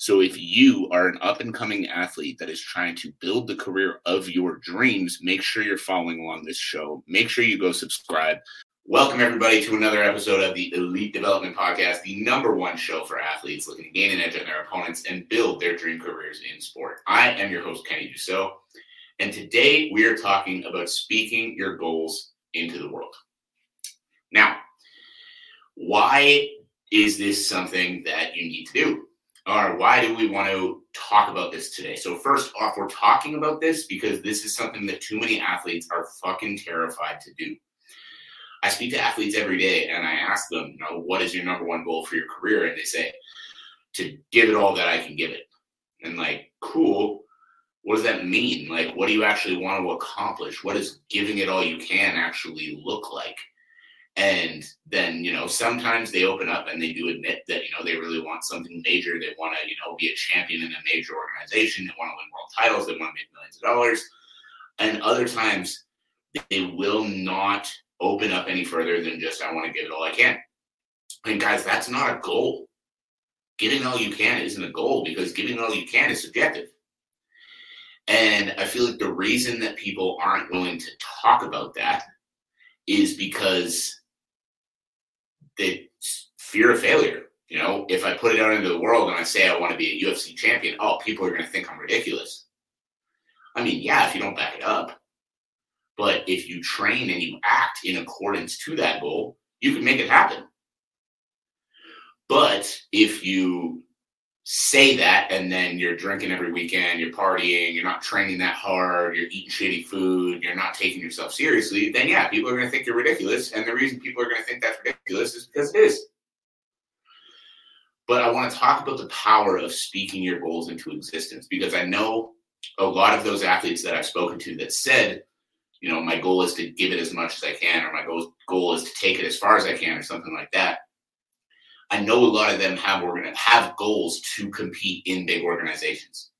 So if you are an up and coming athlete that is trying to build the career of your dreams, make sure you're following along this show. Make sure you go subscribe. Welcome, everybody, to another episode of the Elite Development Podcast, the number one show for athletes looking to gain an edge on their opponents and build their dream careers in sport. I am your host, Kenny Dusseault, and today we are talking about speaking your goals into the world. Now, why is this something that you need to do? Or why do we want to talk about this today? So, first off, we're talking about this because this is something that too many athletes are fucking terrified to do. I speak to athletes every day and I ask them, you know, what is your number one goal for your career? And they say, to give it all that I can give it. And like, cool. What does that mean? Like, what do you actually want to accomplish? What does giving it all you can actually look like? And then, you know, sometimes they open up and they do admit that, you know, they really want something major. They want to, you know, be a champion in a major organization. They want to win world titles. They want to make millions of dollars. And other times they will not open up any further than just, I want to give it all I can. And guys, that's not a goal. Giving all you can isn't a goal because giving all you can is subjective. And I feel like the reason that people aren't willing to talk about that is because the fear of failure. You know, if I put it out into the world and I say I want to be a UFC champion, oh, people are going to think I'm ridiculous. I mean, yeah, if you don't back it up. But if you train and you act in accordance to that goal, you can make it happen. But if you say that and then you're drinking every weekend, you're partying, you're not training that hard, you're eating shitty food, you're not taking yourself seriously, then yeah, people are going to think you're ridiculous. And the reason people are going to think that's ridiculous is because it is. But I want to talk about the power of speaking your goals into existence because I know a lot of those athletes that I've spoken to that said, you know, my goal is to give it as much as I can, or my goal, goal is to take it as far as I can, or something like that I know a lot of them have organ- have goals to compete in big organizations.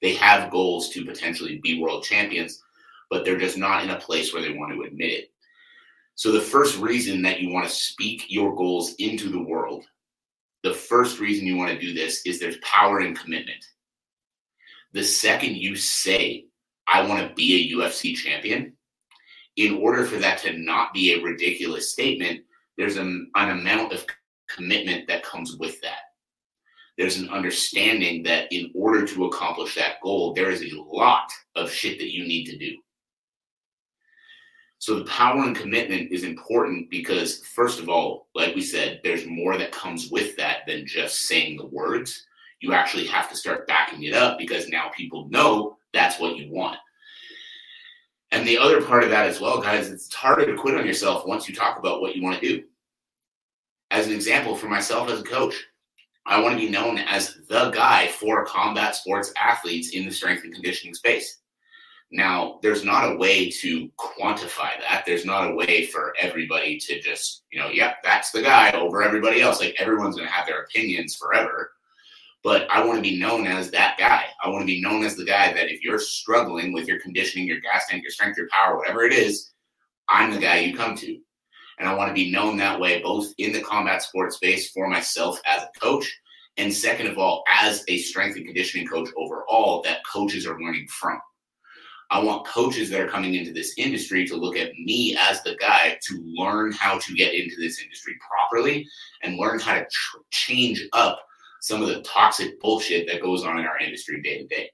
They have goals to potentially be world champions, but they're just not in a place where they want to admit it. So the first reason that you want to speak your goals into the world, the first reason you want to do this is there's power in commitment. The second you say, I want to be a UFC champion, in order for that to not be a ridiculous statement, there's an, an amount of commitment that comes with that. There's an understanding that in order to accomplish that goal, there is a lot of shit that you need to do. So the power and commitment is important because, first of all, like we said, there's more that comes with that than just saying the words. You actually have to start backing it up because now people know that's what you want. And the other part of that as well, guys, it's harder to quit on yourself once you talk about what you want to do as an example for myself as a coach, I want to be known as the guy for combat sports athletes in the strength and conditioning space. Now, there's not a way to quantify that. There's not a way for everybody to just, you know, yep, that's the guy over everybody else. Like everyone's going to have their opinions forever. But I want to be known as that guy. I want to be known as the guy that if you're struggling with your conditioning, your gas tank, your strength, your power, whatever it is, I'm the guy you come to. And I want to be known that way, both in the combat sports space for myself as a coach, and second of all, as a strength and conditioning coach overall that coaches are learning from. I want coaches that are coming into this industry to look at me as the guy to learn how to get into this industry properly and learn how to tr- change up some of the toxic bullshit that goes on in our industry day to day.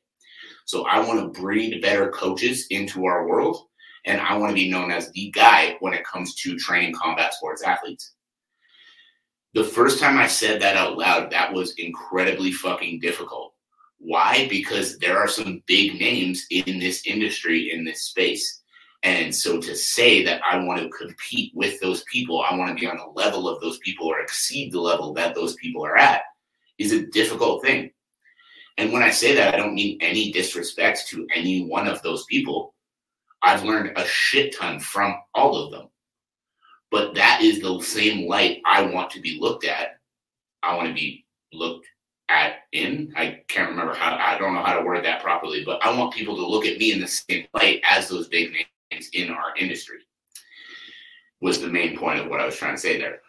So I want to breed better coaches into our world and I want to be known as the guy when it comes to training combat sports athletes. The first time I said that out loud, that was incredibly fucking difficult. Why? Because there are some big names in this industry, in this space. And so to say that I want to compete with those people, I want to be on the level of those people or exceed the level that those people are at is a difficult thing. And when I say that, I don't mean any disrespect to any one of those people. I've learned a shit ton from all of them. But that is the same light I want to be looked at. I want to be looked at in. I can't remember how, I don't know how to word that properly, but I want people to look at me in the same light as those big names in our industry, was the main point of what I was trying to say there.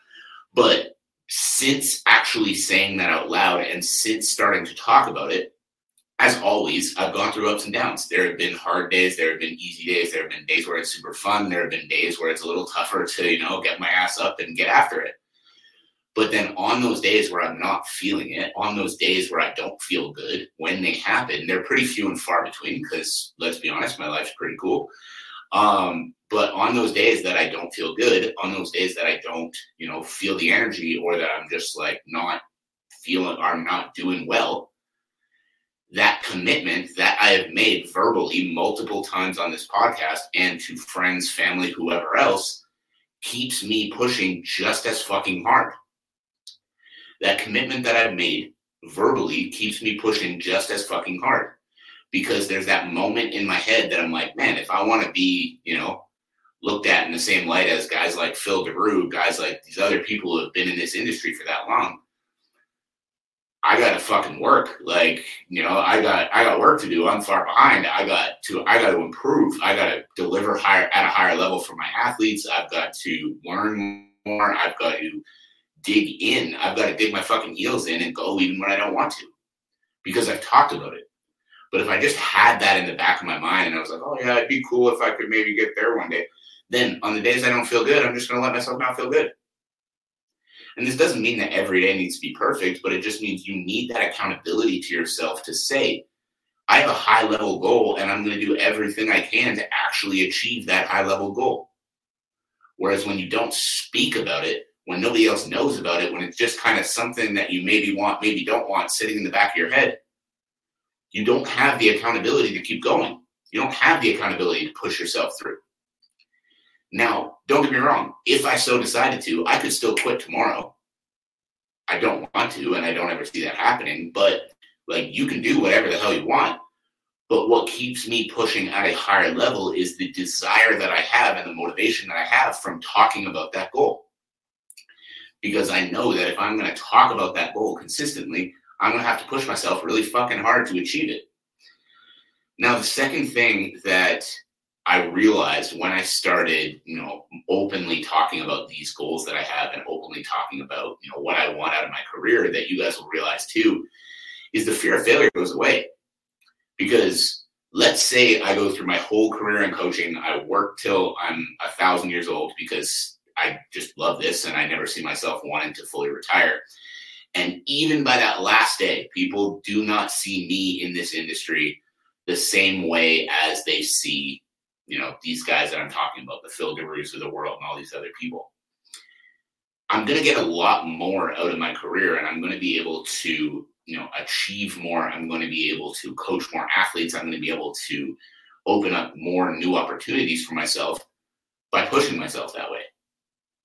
But since actually saying that out loud and since starting to talk about it, as always, I've gone through ups and downs. There have been hard days, there have been easy days, there have been days where it's super fun, there have been days where it's a little tougher to, you know, get my ass up and get after it. But then on those days where I'm not feeling it, on those days where I don't feel good, when they happen, they're pretty few and far between because let's be honest, my life's pretty cool. Um, but on those days that I don't feel good, on those days that I don't, you know, feel the energy or that I'm just like not feeling or I'm not doing well, that commitment that I have made verbally multiple times on this podcast and to friends, family, whoever else keeps me pushing just as fucking hard. That commitment that I've made verbally keeps me pushing just as fucking hard because there's that moment in my head that I'm like, man, if I want to be, you know, looked at in the same light as guys like Phil Daru, guys like these other people who have been in this industry for that long, I gotta fucking work. Like, you know, I got I got work to do. I'm far behind. I got to I got to improve. I got to deliver higher at a higher level for my athletes. I've got to learn more. I've got to dig in. I've got to dig my fucking heels in and go even when I don't want to, because I've talked about it. But if I just had that in the back of my mind and I was like, oh yeah, it'd be cool if I could maybe get there one day. Then on the days I don't feel good, I'm just gonna let myself not feel good. And this doesn't mean that every day needs to be perfect, but it just means you need that accountability to yourself to say, I have a high level goal and I'm going to do everything I can to actually achieve that high level goal. Whereas when you don't speak about it, when nobody else knows about it, when it's just kind of something that you maybe want, maybe don't want sitting in the back of your head, you don't have the accountability to keep going. You don't have the accountability to push yourself through. Now, don't get me wrong. If I so decided to, I could still quit tomorrow. I don't want to, and I don't ever see that happening. But like, you can do whatever the hell you want. But what keeps me pushing at a higher level is the desire that I have and the motivation that I have from talking about that goal. Because I know that if I'm going to talk about that goal consistently, I'm going to have to push myself really fucking hard to achieve it. Now, the second thing that I realized when I started, you know, openly talking about these goals that I have and openly talking about, you know, what I want out of my career that you guys will realize too is the fear of failure goes away. Because let's say I go through my whole career in coaching, I work till I'm a thousand years old because I just love this and I never see myself wanting to fully retire. And even by that last day, people do not see me in this industry the same way as they see you know, these guys that I'm talking about, the Phil Darus of the world and all these other people. I'm going to get a lot more out of my career and I'm going to be able to, you know, achieve more. I'm going to be able to coach more athletes. I'm going to be able to open up more new opportunities for myself by pushing myself that way,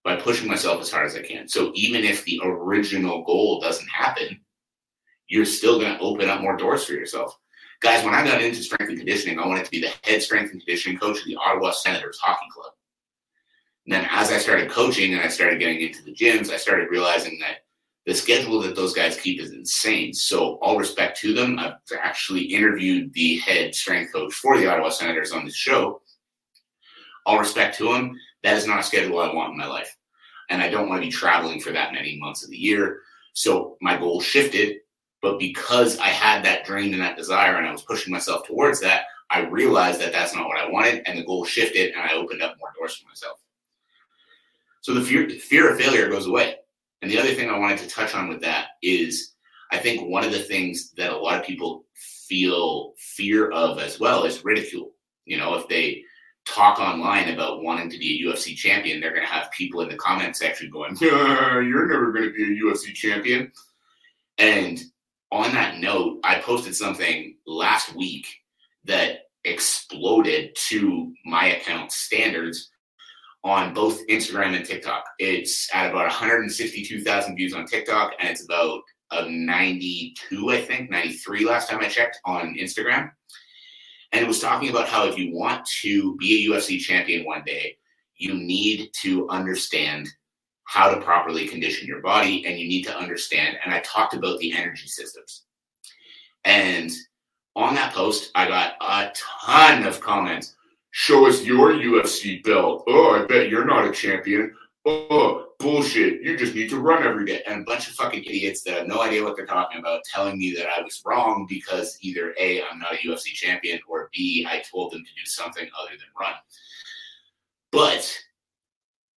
by pushing myself as hard as I can. So even if the original goal doesn't happen, you're still going to open up more doors for yourself. Guys, when I got into strength and conditioning, I wanted to be the head strength and conditioning coach of the Ottawa Senators Hockey Club. And then as I started coaching and I started getting into the gyms, I started realizing that the schedule that those guys keep is insane. So, all respect to them. I've actually interviewed the head strength coach for the Ottawa Senators on this show. All respect to him. That is not a schedule I want in my life. And I don't want to be traveling for that many months of the year. So, my goal shifted but because I had that dream and that desire and I was pushing myself towards that, I realized that that's not what I wanted and the goal shifted and I opened up more doors for myself. So the fear, fear of failure goes away. And the other thing I wanted to touch on with that is I think one of the things that a lot of people feel fear of as well is ridicule. You know, if they talk online about wanting to be a UFC champion, they're going to have people in the comment section going, You're never going to be a UFC champion. And on that note, I posted something last week that exploded to my account standards on both Instagram and TikTok. It's at about 162,000 views on TikTok, and it's about a 92, I think, 93 last time I checked on Instagram. And it was talking about how if you want to be a UFC champion one day, you need to understand how to properly condition your body and you need to understand. And I talked about the energy systems. And on that post, I got a ton of comments. Show us your UFC belt. Oh, I bet you're not a champion. Oh, bullshit. You just need to run every day. And a bunch of fucking idiots that have no idea what they're talking about telling me that I was wrong because either A, I'm not a UFC champion, or B, I told them to do something other than run. But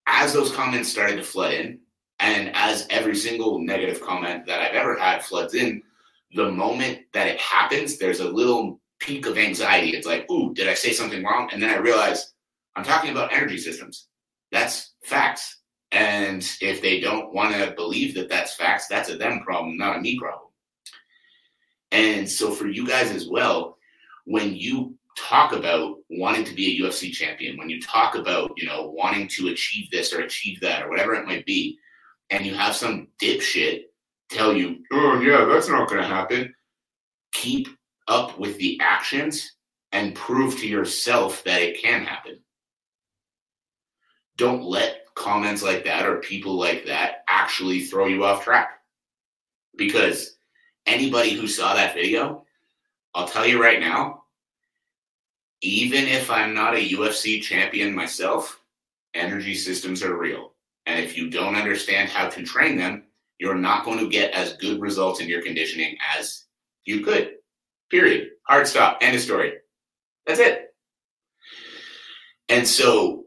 as those comments started to flood in, and as every single negative comment that I've ever had floods in, the moment that it happens, there's a little peak of anxiety. It's like, ooh, did I say something wrong? And then I realize I'm talking about energy systems. That's facts. And if they don't want to believe that that's facts, that's a them problem, not a me problem. And so for you guys as well, when you talk about wanting to be a UFC champion, when you talk about, you know, wanting to achieve this or achieve that or whatever it might be, and you have some dipshit tell you, oh, yeah, that's not going to happen, keep up with the actions and prove to yourself that it can happen. Don't let comments like that or people like that actually throw you off track. Because anybody who saw that video, I'll tell you right now, even if I'm not a UFC champion myself, energy systems are real. And if you don't understand how to train them, you're not going to get as good results in your conditioning as you could. Period. Hard stop. End of story. That's it. And so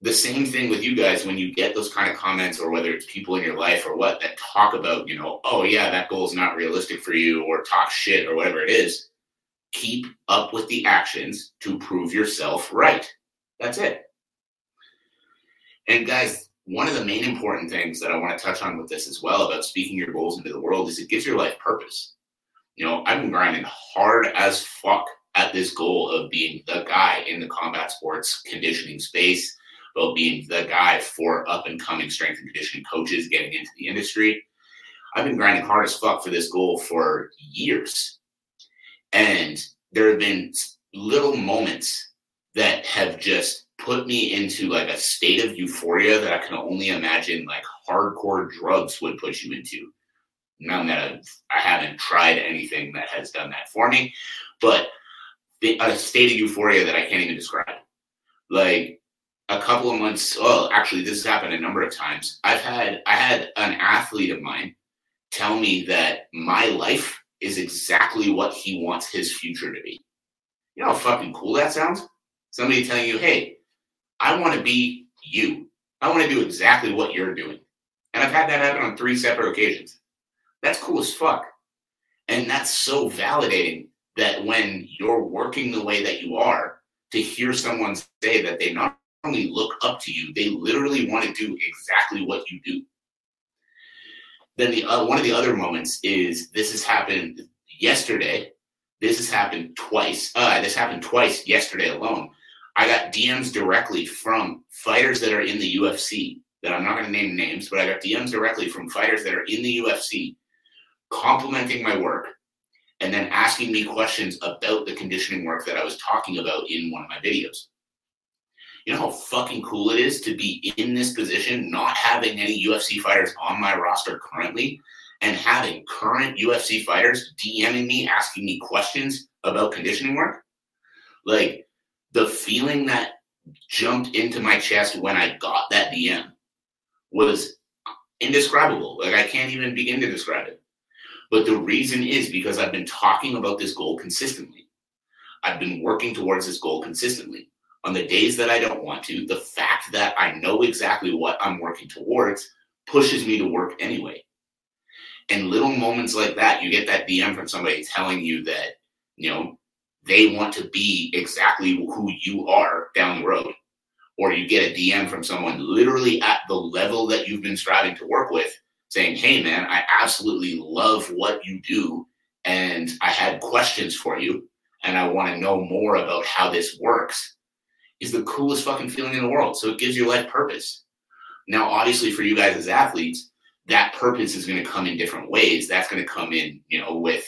the same thing with you guys when you get those kind of comments or whether it's people in your life or what that talk about, you know, oh yeah, that goal is not realistic for you or talk shit or whatever it is, keep up with the actions to prove yourself right. That's it. And guys, one of the main important things that I want to touch on with this as well about speaking your goals into the world is it gives your life purpose. You know, I've been grinding hard as fuck at this goal of being the guy in the combat sports conditioning space, about being the guy for up and coming strength and conditioning coaches getting into the industry. I've been grinding hard as fuck for this goal for years. And there have been little moments that have just put me into like a state of euphoria that I can only imagine like hardcore drugs would put you into. None that I've, I haven't tried anything that has done that for me, but a state of euphoria that I can't even describe. Like a couple of months, well, actually, this has happened a number of times. I've had I had an athlete of mine tell me that my life is exactly what he wants his future to be. You know how fucking cool that sounds? Somebody telling you, hey, I want to be you. I want to do exactly what you're doing. And I've had that happen on three separate occasions. That's cool as fuck. And that's so validating that when you're working the way that you are, to hear someone say that they not only look up to you, they literally want to do exactly what you do. Then the uh, one of the other moments is this has happened yesterday. This has happened twice. Uh, this happened twice yesterday alone. I got DMs directly from fighters that are in the UFC that I'm not going to name names, but I got DMs directly from fighters that are in the UFC complimenting my work and then asking me questions about the conditioning work that I was talking about in one of my videos. You know how fucking cool it is to be in this position, not having any UFC fighters on my roster currently, and having current UFC fighters DMing me, asking me questions about conditioning work? Like, the feeling that jumped into my chest when I got that DM was indescribable. Like I can't even begin to describe it. But the reason is because I've been talking about this goal consistently. I've been working towards this goal consistently. On the days that I don't want to, the fact that I know exactly what I'm working towards pushes me to work anyway. And little moments like that, you get that DM from somebody telling you that, you know, they want to be exactly who you are down the road. Or you get a DM from someone literally at the level that you've been striving to work with saying, Hey, man, I absolutely love what you do. And I had questions for you. And I want to know more about how this works is the coolest fucking feeling in the world. So it gives your life purpose. Now, obviously, for you guys as athletes, that purpose is going to come in different ways. That's going to come in, you know, with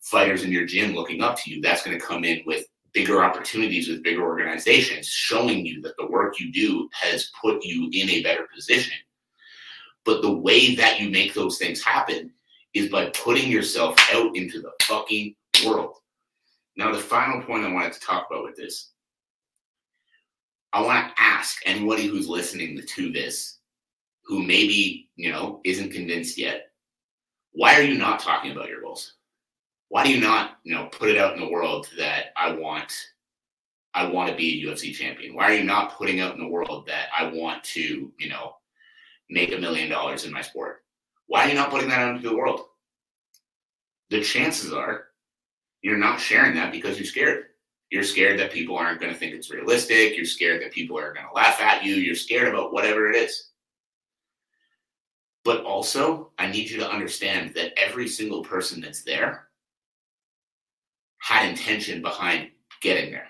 fighters in your gym looking up to you. That's going to come in with bigger opportunities with bigger organizations, showing you that the work you do has put you in a better position. But the way that you make those things happen is by putting yourself out into the fucking world. Now, the final point I wanted to talk about with this, I want to ask anybody who's listening to this, who maybe, you know, isn't convinced yet, why are you not talking about your goals? Why do you not, you know, put it out in the world that I want I want to be a UFC champion? Why are you not putting out in the world that I want to, you know, make a million dollars in my sport? Why are you not putting that out into the world? The chances are you're not sharing that because you're scared. You're scared that people aren't going to think it's realistic. You're scared that people are going to laugh at you. You're scared about whatever it is. But also, I need you to understand that every single person that's there had intention behind getting there.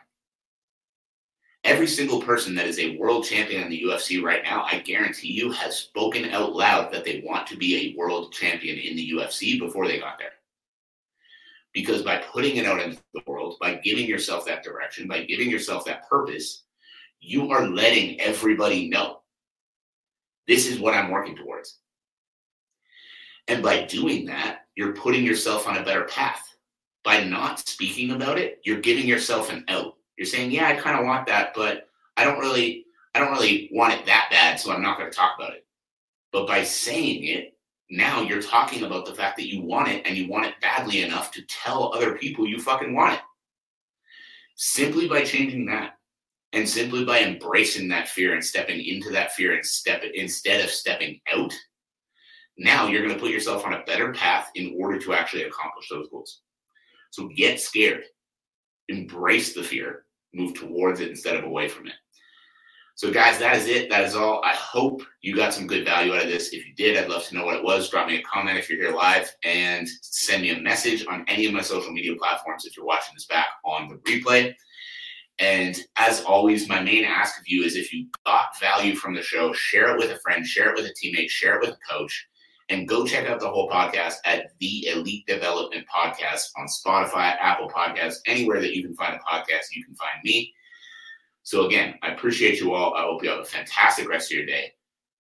Every single person that is a world champion in the UFC right now, I guarantee you, has spoken out loud that they want to be a world champion in the UFC before they got there. Because by putting it out into the world, by giving yourself that direction, by giving yourself that purpose, you are letting everybody know this is what I'm working towards. And by doing that, you're putting yourself on a better path. By not speaking about it, you're giving yourself an out. You're saying, "Yeah, I kind of want that, but I don't really I don't really want it that bad, so I'm not going to talk about it." But by saying it, now you're talking about the fact that you want it and you want it badly enough to tell other people you fucking want it. Simply by changing that and simply by embracing that fear and stepping into that fear and step instead of stepping out, now you're going to put yourself on a better path in order to actually accomplish those goals. So get scared, embrace the fear, move towards it instead of away from it. So, guys, that is it. That is all. I hope you got some good value out of this. If you did, I'd love to know what it was. Drop me a comment if you're here live and send me a message on any of my social media platforms if you're watching this back on the replay. And as always, my main ask of you is if you got value from the show, share it with a friend, share it with a teammate, share it with a coach and go check out the whole podcast at the Elite Development Podcast on Spotify, Apple Podcasts, anywhere that you can find a podcast, you can find me. So again, I appreciate you all. I hope you have a fantastic rest of your day,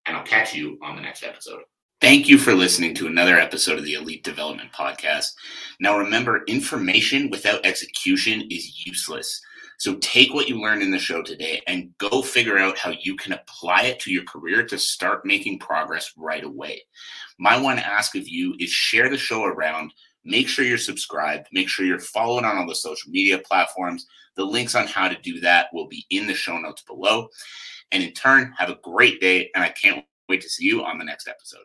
and I'll catch you on the next episode. Thank you for listening to another episode of the Elite Development Podcast. Now remember, information without execution is useless. So take what you learned in the show today and go figure out how you can apply it to your career to start making progress right away. My one ask of you is share the show around. Make sure you're subscribed. Make sure you're following on all the social media platforms. The links on how to do that will be in the show notes below. And in turn, have a great day. And I can't wait to see you on the next episode.